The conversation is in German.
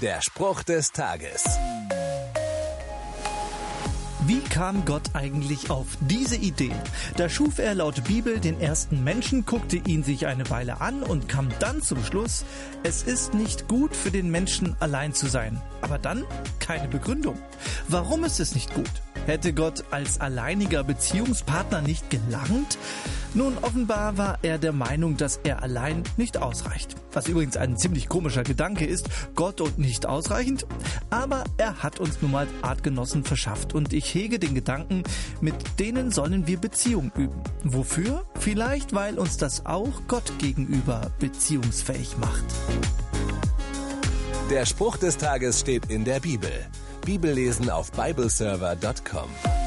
Der Spruch des Tages. Wie kam Gott eigentlich auf diese Idee? Da schuf er laut Bibel den ersten Menschen, guckte ihn sich eine Weile an und kam dann zum Schluss, es ist nicht gut für den Menschen allein zu sein. Aber dann keine Begründung. Warum ist es nicht gut? Hätte Gott als alleiniger Beziehungspartner nicht gelangt? Nun, offenbar war er der Meinung, dass er allein nicht ausreicht. Was übrigens ein ziemlich komischer Gedanke ist, Gott und nicht ausreichend. Aber er hat uns nun mal Artgenossen verschafft und ich hege den Gedanken, mit denen sollen wir Beziehung üben. Wofür? Vielleicht, weil uns das auch Gott gegenüber beziehungsfähig macht. Der Spruch des Tages steht in der Bibel. Bibellesen auf bibleserver.com.